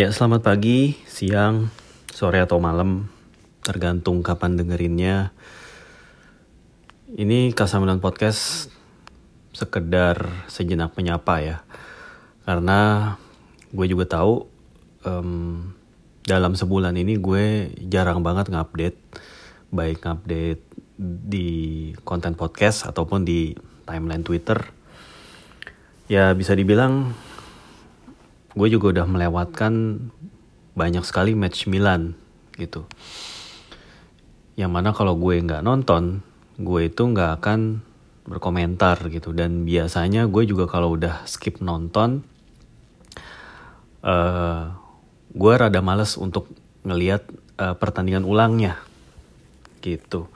Ya, selamat pagi, siang, sore atau malam, tergantung kapan dengerinnya. Ini Kasamilan Podcast sekedar sejenak menyapa ya. Karena gue juga tahu um, dalam sebulan ini gue jarang banget ngupdate, baik ngupdate di konten podcast ataupun di timeline Twitter. Ya bisa dibilang gue juga udah melewatkan banyak sekali match Milan gitu. Yang mana kalau gue nggak nonton, gue itu nggak akan berkomentar gitu. Dan biasanya gue juga kalau udah skip nonton, uh, gue rada males untuk ngeliat uh, pertandingan ulangnya gitu.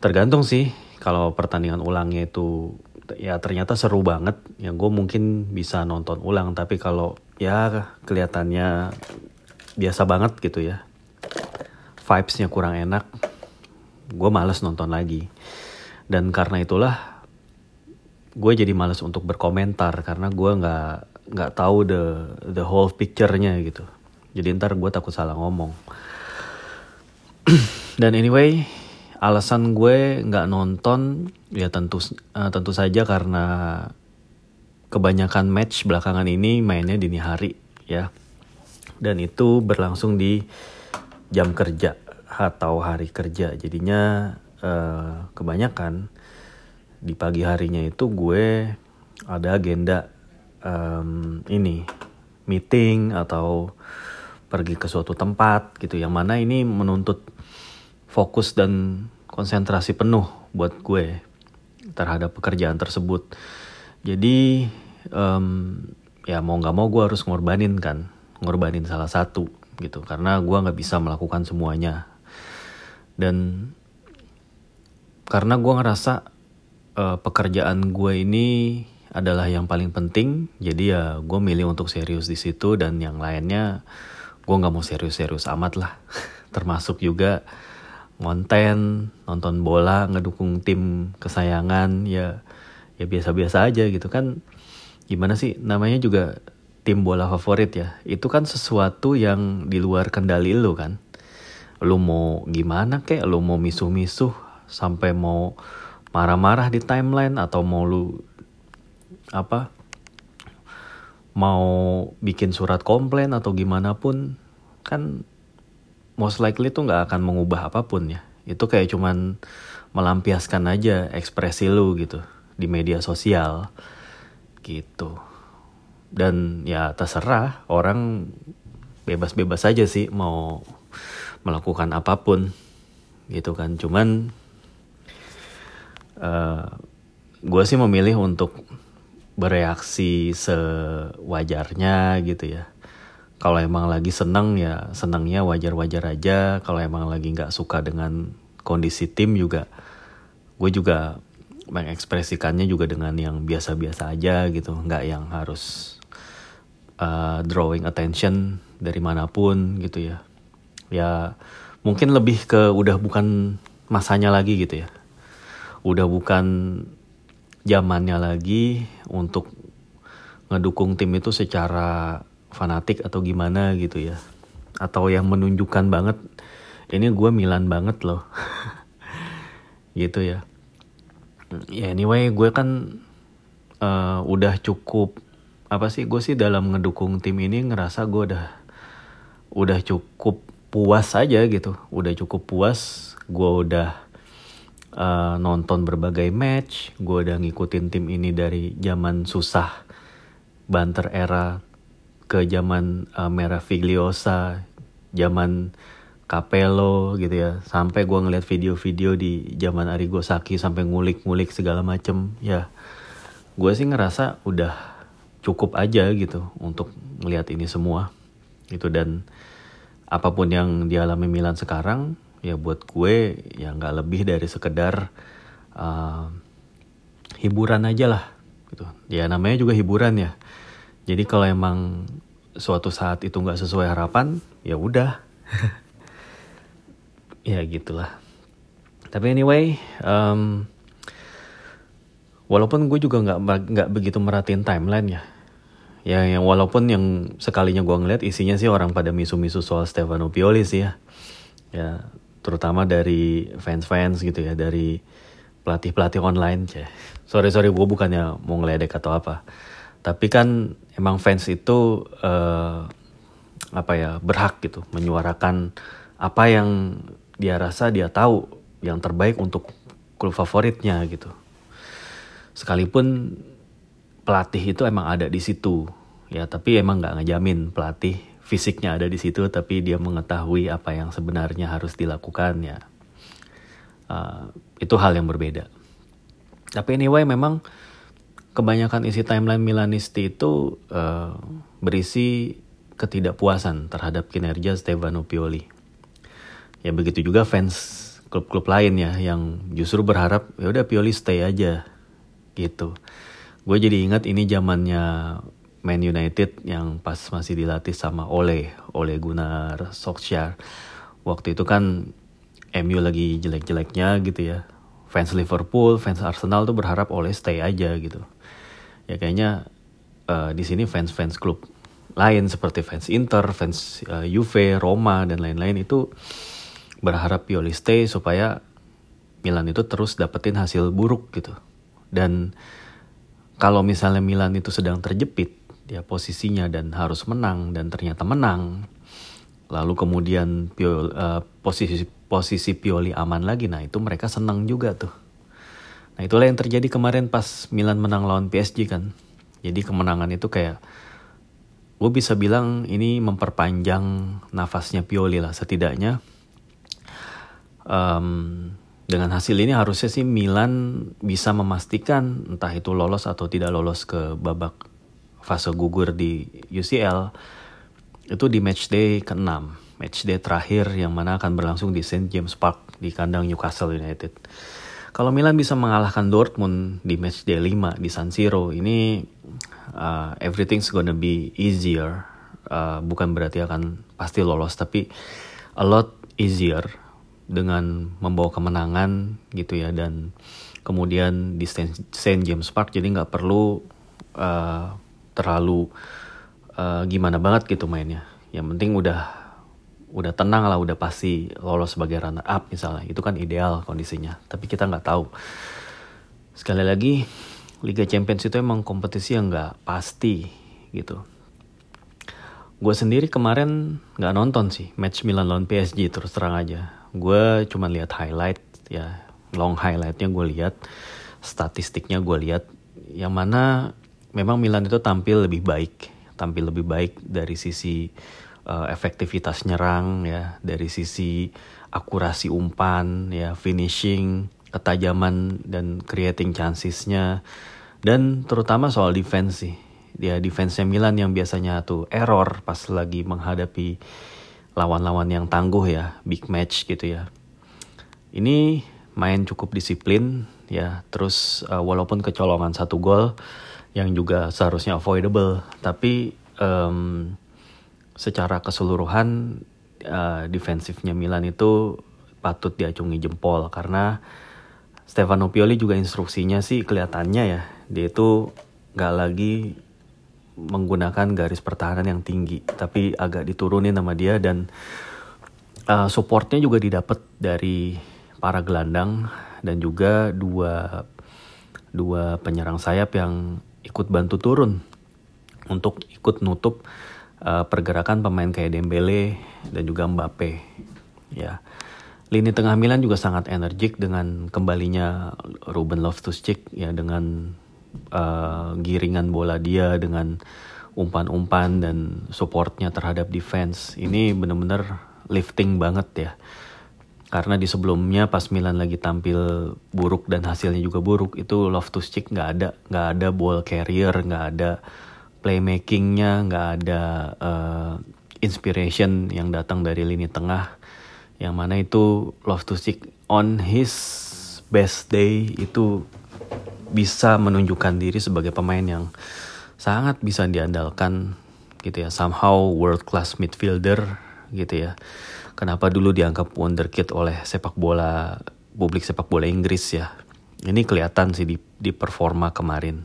Tergantung sih kalau pertandingan ulangnya itu ya ternyata seru banget. Ya gue mungkin bisa nonton ulang tapi kalau ya kelihatannya biasa banget gitu ya. Vibesnya kurang enak gue males nonton lagi. Dan karena itulah gue jadi males untuk berkomentar karena gue nggak nggak tahu the the whole picture-nya gitu. Jadi ntar gue takut salah ngomong. Dan anyway alasan gue nggak nonton ya tentu uh, tentu saja karena kebanyakan match belakangan ini mainnya dini hari ya. Dan itu berlangsung di jam kerja atau hari kerja. Jadinya uh, kebanyakan di pagi harinya itu gue ada agenda um, ini meeting atau pergi ke suatu tempat gitu. Yang mana ini menuntut fokus dan konsentrasi penuh buat gue terhadap pekerjaan tersebut. Jadi um, ya mau nggak mau gue harus ngorbanin kan, ngorbanin salah satu gitu karena gue nggak bisa melakukan semuanya. Dan karena gue ngerasa uh, pekerjaan gue ini adalah yang paling penting, jadi ya gue milih untuk serius di situ dan yang lainnya gue nggak mau serius-serius amat lah, termasuk juga ngonten, nonton bola, ngedukung tim kesayangan, ya ya biasa-biasa aja gitu kan. Gimana sih namanya juga tim bola favorit ya. Itu kan sesuatu yang di luar kendali lu kan. Lu mau gimana kek, lu mau misuh-misuh sampai mau marah-marah di timeline atau mau lu apa mau bikin surat komplain atau gimana pun kan most likely tuh nggak akan mengubah apa pun ya. Itu kayak cuman melampiaskan aja ekspresi lu gitu di media sosial gitu. Dan ya terserah orang bebas-bebas aja sih mau melakukan apa pun gitu kan. Cuman uh, eh, gue sih memilih untuk bereaksi sewajarnya gitu ya kalau emang lagi seneng ya senangnya wajar-wajar aja. Kalau emang lagi nggak suka dengan kondisi tim juga gue juga mengekspresikannya juga dengan yang biasa-biasa aja gitu. Nggak yang harus uh, drawing attention dari mana pun gitu ya. Ya mungkin lebih ke udah bukan masanya lagi gitu ya. Udah bukan zamannya lagi untuk ngedukung tim itu secara fanatik atau gimana gitu ya. Atau yang menunjukkan banget ini gue Milan banget loh. Gitu ya. Ya anyway gue kan uh, udah cukup apa sih gue sih dalam ngedukung tim ini ngerasa gue udah udah cukup puas aja gitu. Udah cukup puas gue udah uh, nonton berbagai match gue udah ngikutin tim ini dari zaman susah banter era ke zaman uh, Merah Figliosa, zaman Capello gitu ya. Sampai gue ngeliat video-video di zaman Arigo Saki sampai ngulik-ngulik segala macem. Ya, gue sih ngerasa udah cukup aja gitu untuk ngeliat ini semua. Gitu dan apa pun yang dialami Milan sekarang, ya buat gue ya nggak lebih dari sekedar uh, hiburan aja lah. Gitu. Ya namanya juga hiburan ya jadi kalau emang suatu saat itu nggak sesuai harapan, ya udah. ya gitulah. Tapi anyway, um, walaupun gue juga nggak nggak begitu merhatiin timeline ya. ya yang walaupun yang sekalinya gue ngeliat isinya sih orang pada misu-misu soal Stefano Pioli sih ya ya terutama dari fans-fans gitu ya dari pelatih-pelatih online ya sorry sorry gue bukannya mau ngeledek atau apa tapi kan emang fans itu uh, apa ya berhak gitu menyuarakan apa yang dia rasa dia tahu yang terbaik untuk klub favoritnya gitu. Sekalipun pelatih itu emang ada di situ ya tapi emang nggak ngejamin pelatih fisiknya ada di situ tapi dia mengetahui apa yang sebenarnya harus dilakukan ya. Uh, itu hal yang berbeda. Tapi anyway memang kebanyakan isi timeline Milanisti itu uh, berisi ketidakpuasan terhadap kinerja Stefano Pioli. Ya begitu juga fans klub-klub lain ya yang justru berharap ya udah Pioli stay aja gitu. Gue jadi ingat ini zamannya Man United yang pas masih dilatih sama Ole Ole Gunnar Solskjaer. Waktu itu kan MU lagi jelek-jeleknya gitu ya. Fans Liverpool fans Arsenal tuh berharap Ole stay aja gitu ya kayaknya uh, di sini fans-fans klub lain seperti fans Inter, fans uh, Juve, Roma dan lain-lain itu berharap Pioli stay supaya Milan itu terus dapetin hasil buruk gitu. Dan kalau misalnya Milan itu sedang terjepit ya posisinya dan harus menang dan ternyata menang lalu kemudian Pioli, uh, posisi posisi Pioli aman lagi nah itu mereka senang juga tuh nah itulah yang terjadi kemarin pas Milan menang lawan PSG kan. Jadi kemenangan itu kayak gue bisa bilang ini memperpanjang nafasnya Pioli lah setidaknya. Um, dengan hasil ini harusnya sih Milan bisa memastikan entah itu lolos atau tidak lolos ke babak fase gugur di UCL itu di match day ke-6 match day terakhir yang mana akan berlangsung di St. James Park di kandang Newcastle United kalau Milan bisa mengalahkan Dortmund di match day 5 di San Siro ini uh, everything's gonna be easier. Uh, bukan berarti akan pasti lolos tapi a lot easier dengan membawa kemenangan gitu ya dan kemudian di St James Park. Jadi nggak perlu uh, terlalu uh, gimana banget gitu mainnya. Yang penting udah udah tenang lah udah pasti lolos sebagai runner up misalnya. Itu kan ideal kondisinya tapi kita nggak tahu. Sekali lagi Liga Champions itu emang kompetisi yang nggak pasti gitu. Gue sendiri kemarin nggak nonton sih match Milan lawan PSG terus terang aja. Gue cuma lihat highlight ya long highlightnya gue lihat statistiknya gue lihat yang mana memang Milan itu tampil lebih baik tampil lebih baik dari sisi uh, efektivitas nyerang ya dari sisi akurasi umpan ya finishing ketajaman dan creating chancesnya. Dan terutama soal defense sih. Ya defense-nya Milan yang biasanya tuh error pas lagi menghadapi lawan-lawan yang tangguh ya, big match gitu ya. Ini main cukup disiplin ya, terus uh, walaupun kecolongan satu gol yang juga seharusnya avoidable, tapi um, secara keseluruhan uh, defensifnya Milan itu patut diacungi jempol karena Stefano Pioli juga instruksinya sih kelihatannya ya dia itu nggak lagi menggunakan garis pertahanan yang tinggi tapi agak diturunin sama dia dan uh, supportnya juga didapat dari para gelandang dan juga dua dua penyerang sayap yang ikut bantu turun untuk ikut nutup uh, pergerakan pemain kayak Dembele dan juga Mbappe ya. Lini tengah Milan juga sangat energik dengan kembalinya Ruben Loftus-Cheek ya dengan uh, giringan bola dia dengan umpan-umpan dan supportnya terhadap defense. Ini bener-bener lifting banget ya. Karena di sebelumnya pas Milan lagi tampil buruk dan hasilnya juga buruk itu Loftus Cheek nggak ada nggak ada ball carrier nggak ada playmakingnya nggak ada uh, inspiration yang datang dari lini tengah. Yang mana itu Loftus Cheek on his best day itu bisa menunjukkan diri sebagai pemain yang sangat bisa diandalkan gitu ya. Somehow world class midfielder gitu ya. Kenapa dulu dianggap wonderkid oleh sepak bola publik sepak bola Inggris ya? Ini kelihatan sih di, di performa kemarin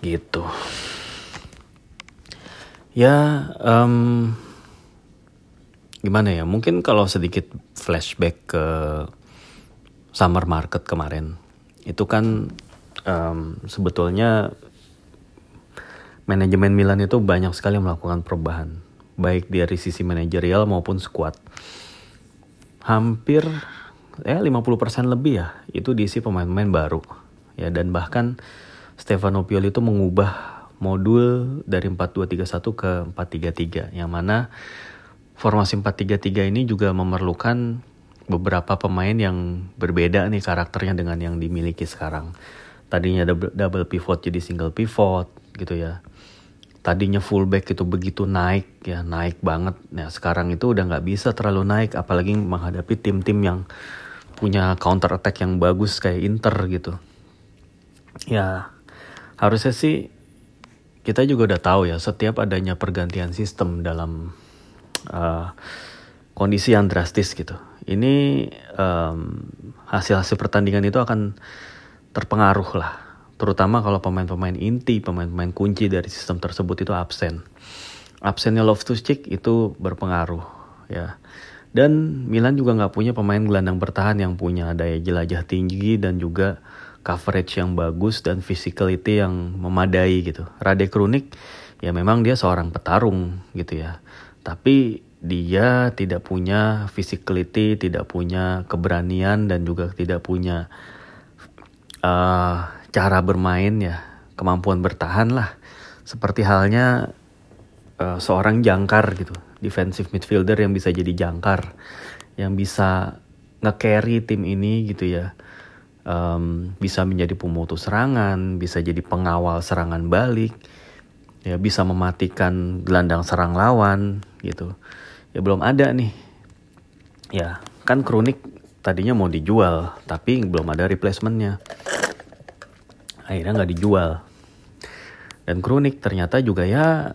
gitu Ya, um, gimana ya? Mungkin kalau sedikit flashback ke summer market kemarin, itu kan um, sebetulnya manajemen Milan itu banyak sekali melakukan perubahan, baik dari sisi manajerial maupun squad. Hampir ya 50% lebih ya itu diisi pemain-pemain baru. Ya dan bahkan Stefano Pioli itu mengubah modul dari 4231 ke 433 yang mana formasi 433 ini juga memerlukan beberapa pemain yang berbeda nih karakternya dengan yang dimiliki sekarang. Tadinya double pivot jadi single pivot gitu ya. Tadinya fullback itu begitu naik ya naik banget. Nah sekarang itu udah nggak bisa terlalu naik apalagi menghadapi tim-tim yang punya counter attack yang bagus kayak Inter gitu. Ya harusnya sih kita juga udah tahu ya setiap adanya pergantian sistem dalam uh, kondisi yang drastis gitu. Ini um, hasil-hasil pertandingan itu akan terpengaruh lah, terutama kalau pemain-pemain inti, pemain-pemain kunci dari sistem tersebut itu absen. Absennya Loftus-Cheek itu berpengaruh ya. Dan Milan juga nggak punya pemain gelandang bertahan yang punya daya jelajah tinggi dan juga coverage yang bagus dan physicality yang memadai gitu. Rade Krunik ya memang dia seorang petarung gitu ya. Tapi dia tidak punya physicality, tidak punya keberanian dan juga tidak punya uh, cara bermain ya, kemampuan bertahan lah. Seperti halnya uh, seorang jangkar gitu, defensive midfielder yang bisa jadi jangkar, yang bisa nge-carry tim ini gitu ya um, bisa menjadi pemutus serangan, bisa jadi pengawal serangan balik, ya bisa mematikan gelandang serang lawan gitu. Ya belum ada nih. Ya kan kronik tadinya mau dijual, tapi belum ada replacementnya. Akhirnya nggak dijual. Dan kronik ternyata juga ya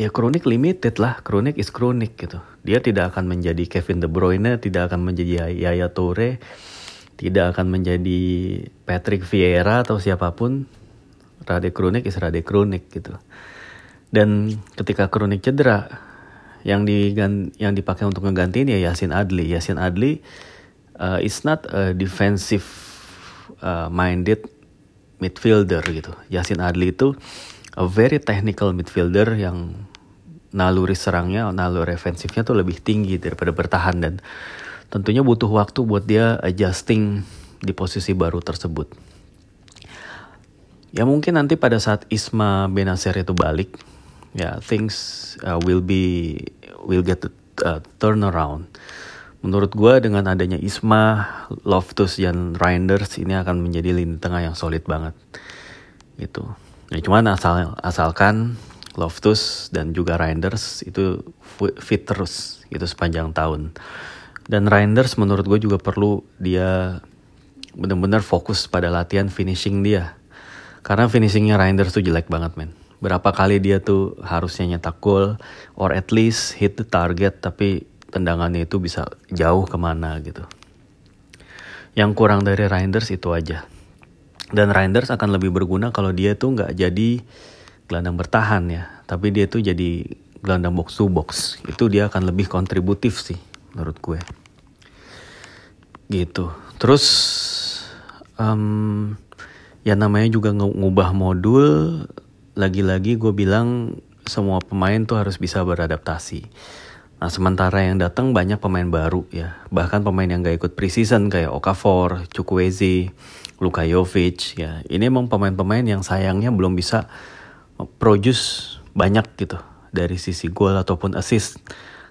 ya kronik limited lah kronik is kronik gitu dia tidak akan menjadi Kevin De Bruyne tidak akan menjadi Yaya Toure tidak akan menjadi Patrick Vieira atau siapa pun Rade Kronik is Rade Kronik gitu. Dan ketika Kronik cedera yang digan yang dipakai untuk ngegantiin ya Yasin Adli. Yasin Adli uh, is not a defensive uh, minded midfielder gitu. Yasin Adli itu a very technical midfielder yang naluri serangnya naluri defensifnya tuh lebih tinggi daripada bertahan dan tentunya butuh waktu buat dia adjusting di posisi baru tersebut. Ya mungkin nanti pada saat Isma Benacer itu balik, ya things uh, will be will get a uh, turnaround. Menurut gue dengan adanya Isma, Loftus dan Reinders ini akan menjadi lini tengah yang solid banget. Gitu. Ya cuman asal asalkan Loftus dan juga Reinders itu fit terus gitu sepanjang tahun. Dan Reinders menurut gue juga perlu dia benar-benar fokus pada latihan finishing dia. Karena finishingnya Reinders tuh jelek banget men. Berapa kali dia tuh harusnya nyetak gol or at least hit the target tapi tendangannya itu bisa jauh ke mana gitu. Yang kurang dari Reinders itu aja. Dan Reinders akan lebih berguna kalau dia tuh nggak jadi gelandang bertahan ya. Tapi dia tuh jadi gelandang box to box. Itu dia akan lebih kontributif sih menurut gue gitu. Terus um, ya namanya juga ngubah modul. Lagi-lagi gue bilang semua pemain tuh harus bisa beradaptasi. Nah sementara yang datang banyak pemain baru ya. Bahkan pemain yang gak ikut preseason kayak Okafor, Chukwueze, Luka Jovic ya. Ini emang pemain-pemain yang sayangnya belum bisa produce banyak gitu Dari sisi gol ataupun assist.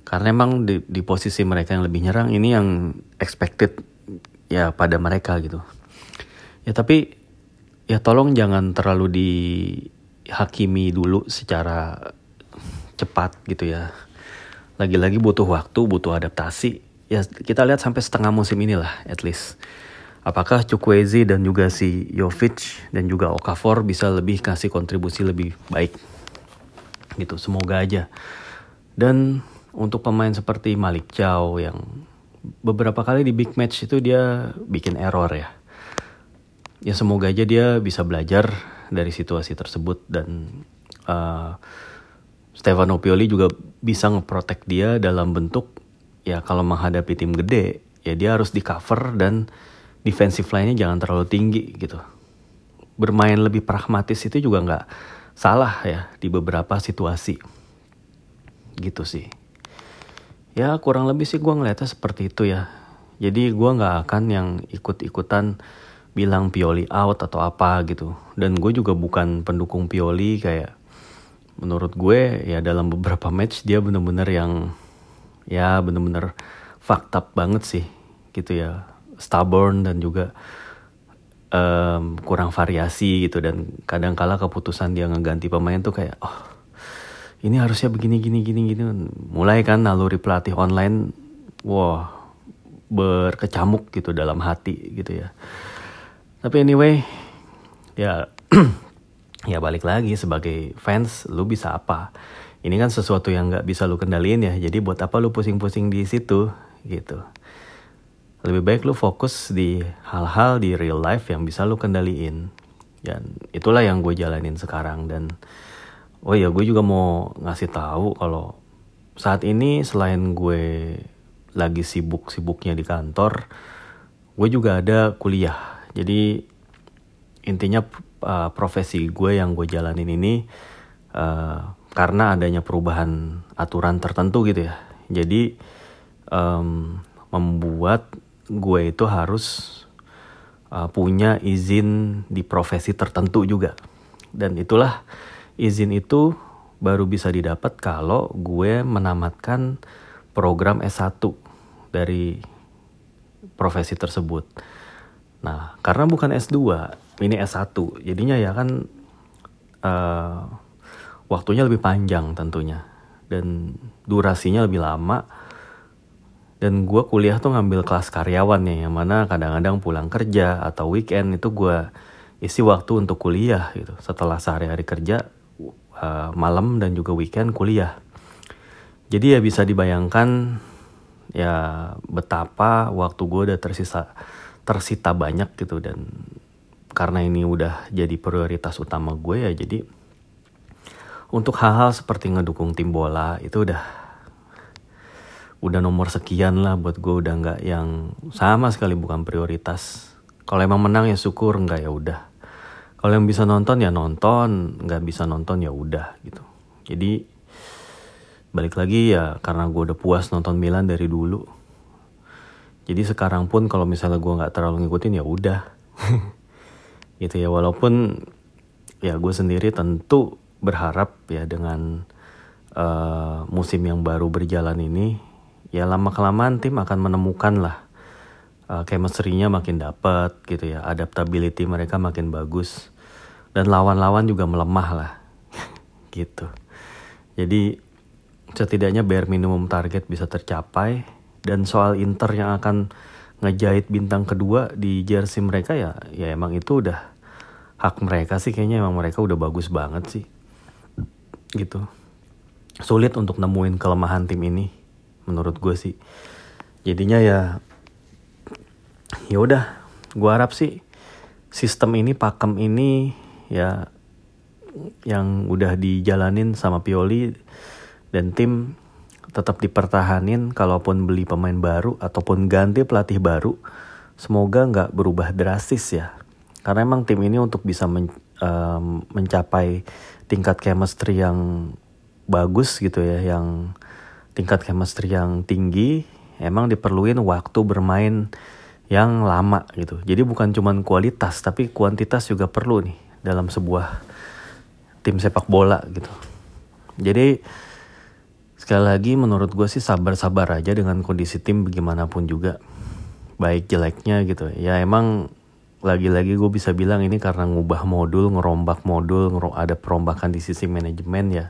Karena emang di, di posisi mereka yang lebih nyerang ini yang expected ya pada mereka gitu. Ya tapi ya tolong jangan terlalu dihakimi dulu secara cepat gitu ya. Lagi-lagi butuh waktu butuh adaptasi. Ya kita lihat sampai setengah musim inilah at least. Apakah Chukwueze dan juga si Jovic dan juga Okafor bisa lebih kasih kontribusi lebih baik? Gitu semoga aja. Dan untuk pemain seperti Malik Chow yang beberapa kali di big match itu dia bikin error ya. Ya semoga aja dia bisa belajar dari situasi tersebut dan uh, Stefano Pioli juga bisa ngeprotek dia dalam bentuk ya kalau menghadapi tim gede ya dia harus di cover dan defensive line-nya jangan terlalu tinggi gitu. Bermain lebih pragmatis itu juga nggak salah ya di beberapa situasi. Gitu sih. Ya kurang lebih sih gue ngeliatnya seperti itu ya. Jadi gue nggak akan yang ikut-ikutan bilang Pioli out atau apa gitu. Dan gue juga bukan pendukung Pioli kayak menurut gue ya dalam beberapa match dia bener-bener yang ya bener-bener fucked up banget sih gitu ya stubborn dan juga um, kurang variasi gitu dan kadang kala keputusan dia ngeganti pemain tuh kayak oh ini harusnya begini gini gini gini. Mulai kan naluri pelatih online wah berkecamuk gitu dalam hati gitu ya. Tapi anyway ya ya balik lagi sebagai fans lu bisa apa? Ini kan sesuatu yang nggak bisa lu kendaliin ya. Jadi buat apa lu pusing-pusing di situ gitu? Lebih baik lu fokus di hal-hal di real life yang bisa lu kendaliin. Dan itulah yang gue jalanin sekarang. Dan oh ya gue juga mau ngasih tahu kalau saat ini selain gue lagi sibuk-sibuknya di kantor gue juga ada kuliah jadi intinya uh, profesi gue yang gue jalanin ini uh, karena adanya perubahan aturan tertentu gitu ya jadi um, membuat gue itu harus uh, punya izin di profesi tertentu juga. Dan itulah izin itu baru bisa didapat kalau gue menamatkan program S1 dari profesi tersebut. Nah, karena bukan S2, ini S1, jadinya ya kan uh, waktunya lebih panjang tentunya. Dan durasinya lebih lama. Dan gue kuliah tuh ngambil kelas karyawan ya yang mana kadang-kadang pulang kerja atau weekend itu gue isi waktu untuk kuliah gitu. Setelah sehari-hari kerja uh, malam dan juga weekend kuliah. Jadi ya bisa dibayangkan ya betapa waktu gue udah tersisa tersita banyak gitu. Dan karena ini udah jadi prioritas utama gue ya jadi untuk hal-hal seperti ngedukung tim bola itu udah udah nomor sekian lah buat gue udah nggak yang sama sekali bukan prioritas. Kalau emang menang ya syukur nggak ya udah kalau yang bisa nonton ya nonton. Nggak bisa nonton ya udah gitu. Jadi balik lagi ya karena gue udah puas nonton Milan dari dulu. Jadi sekarang pun kalau misalnya gue nggak terlalu ngikutin ya udah. Gitu ya walaupun ya gue sendiri tentu berharap ya dengan uh, musim yang baru berjalan ini ya lama kelamaan tim akan menemukan lah uh, chemistry-nya makin dapat gitu ya adaptability mereka makin bagus dan lawan-lawan juga melemah lah gitu. Jadi setidaknya bare minimum target bisa tercapai dan soal Inter yang akan ngejahit bintang kedua di jersey mereka ya ya emang itu udah hak mereka sih kayaknya emang mereka udah bagus banget sih gitu. Sulit untuk nemuin kelemahan tim ini menurut gue sih. Jadinya ya ya udah gue harap sih sistem ini pakem ini ya yang udah dijalanin sama Pioli dan tim tetap dipertahanin kalaupun beli pemain baru ataupun ganti pelatih baru semoga nggak berubah drastis ya. Karena emang tim ini untuk bisa men, um, mencapai tingkat chemistry yang bagus gitu ya yang tingkat chemistry yang tinggi emang diperluin waktu bermain yang lama gitu. Jadi bukan cuman kualitas tapi kuantitas juga perlu nih dalam sebuah tim sepak bola gitu. Jadi sekali lagi menurut gue sih sabar-sabar aja dengan kondisi tim bagaimanapun juga baik jeleknya gitu. Ya emang lagi-lagi gue bisa bilang ini karena ngubah modul, ngerombak modul, ada perombakan di sisi manajemen ya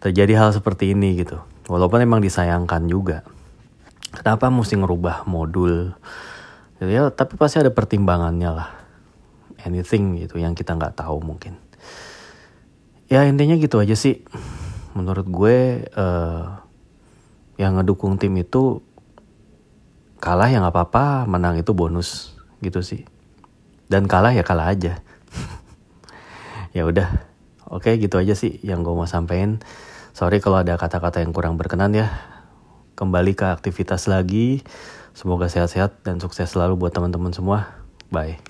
terjadi hal seperti ini gitu. Walaupun emang disayangkan juga. Kenapa mesti ngerubah modul? Gitu ya, tapi pasti ada pertimbangannya lah. Anything gitu yang kita nggak tahu mungkin. Ya intinya gitu aja sih. Menurut gue uh, yang ngedukung tim itu kalah ya nggak apa-apa, menang itu bonus gitu sih. Dan kalah ya kalah aja. ya udah. Oke gitu aja sih yang gue mau sampein. Sorry kalau ada kata-kata yang kurang berkenan ya. Kembali ke aktivitas lagi. Semoga sehat-sehat dan sukses selalu buat teman-teman semua. Bye.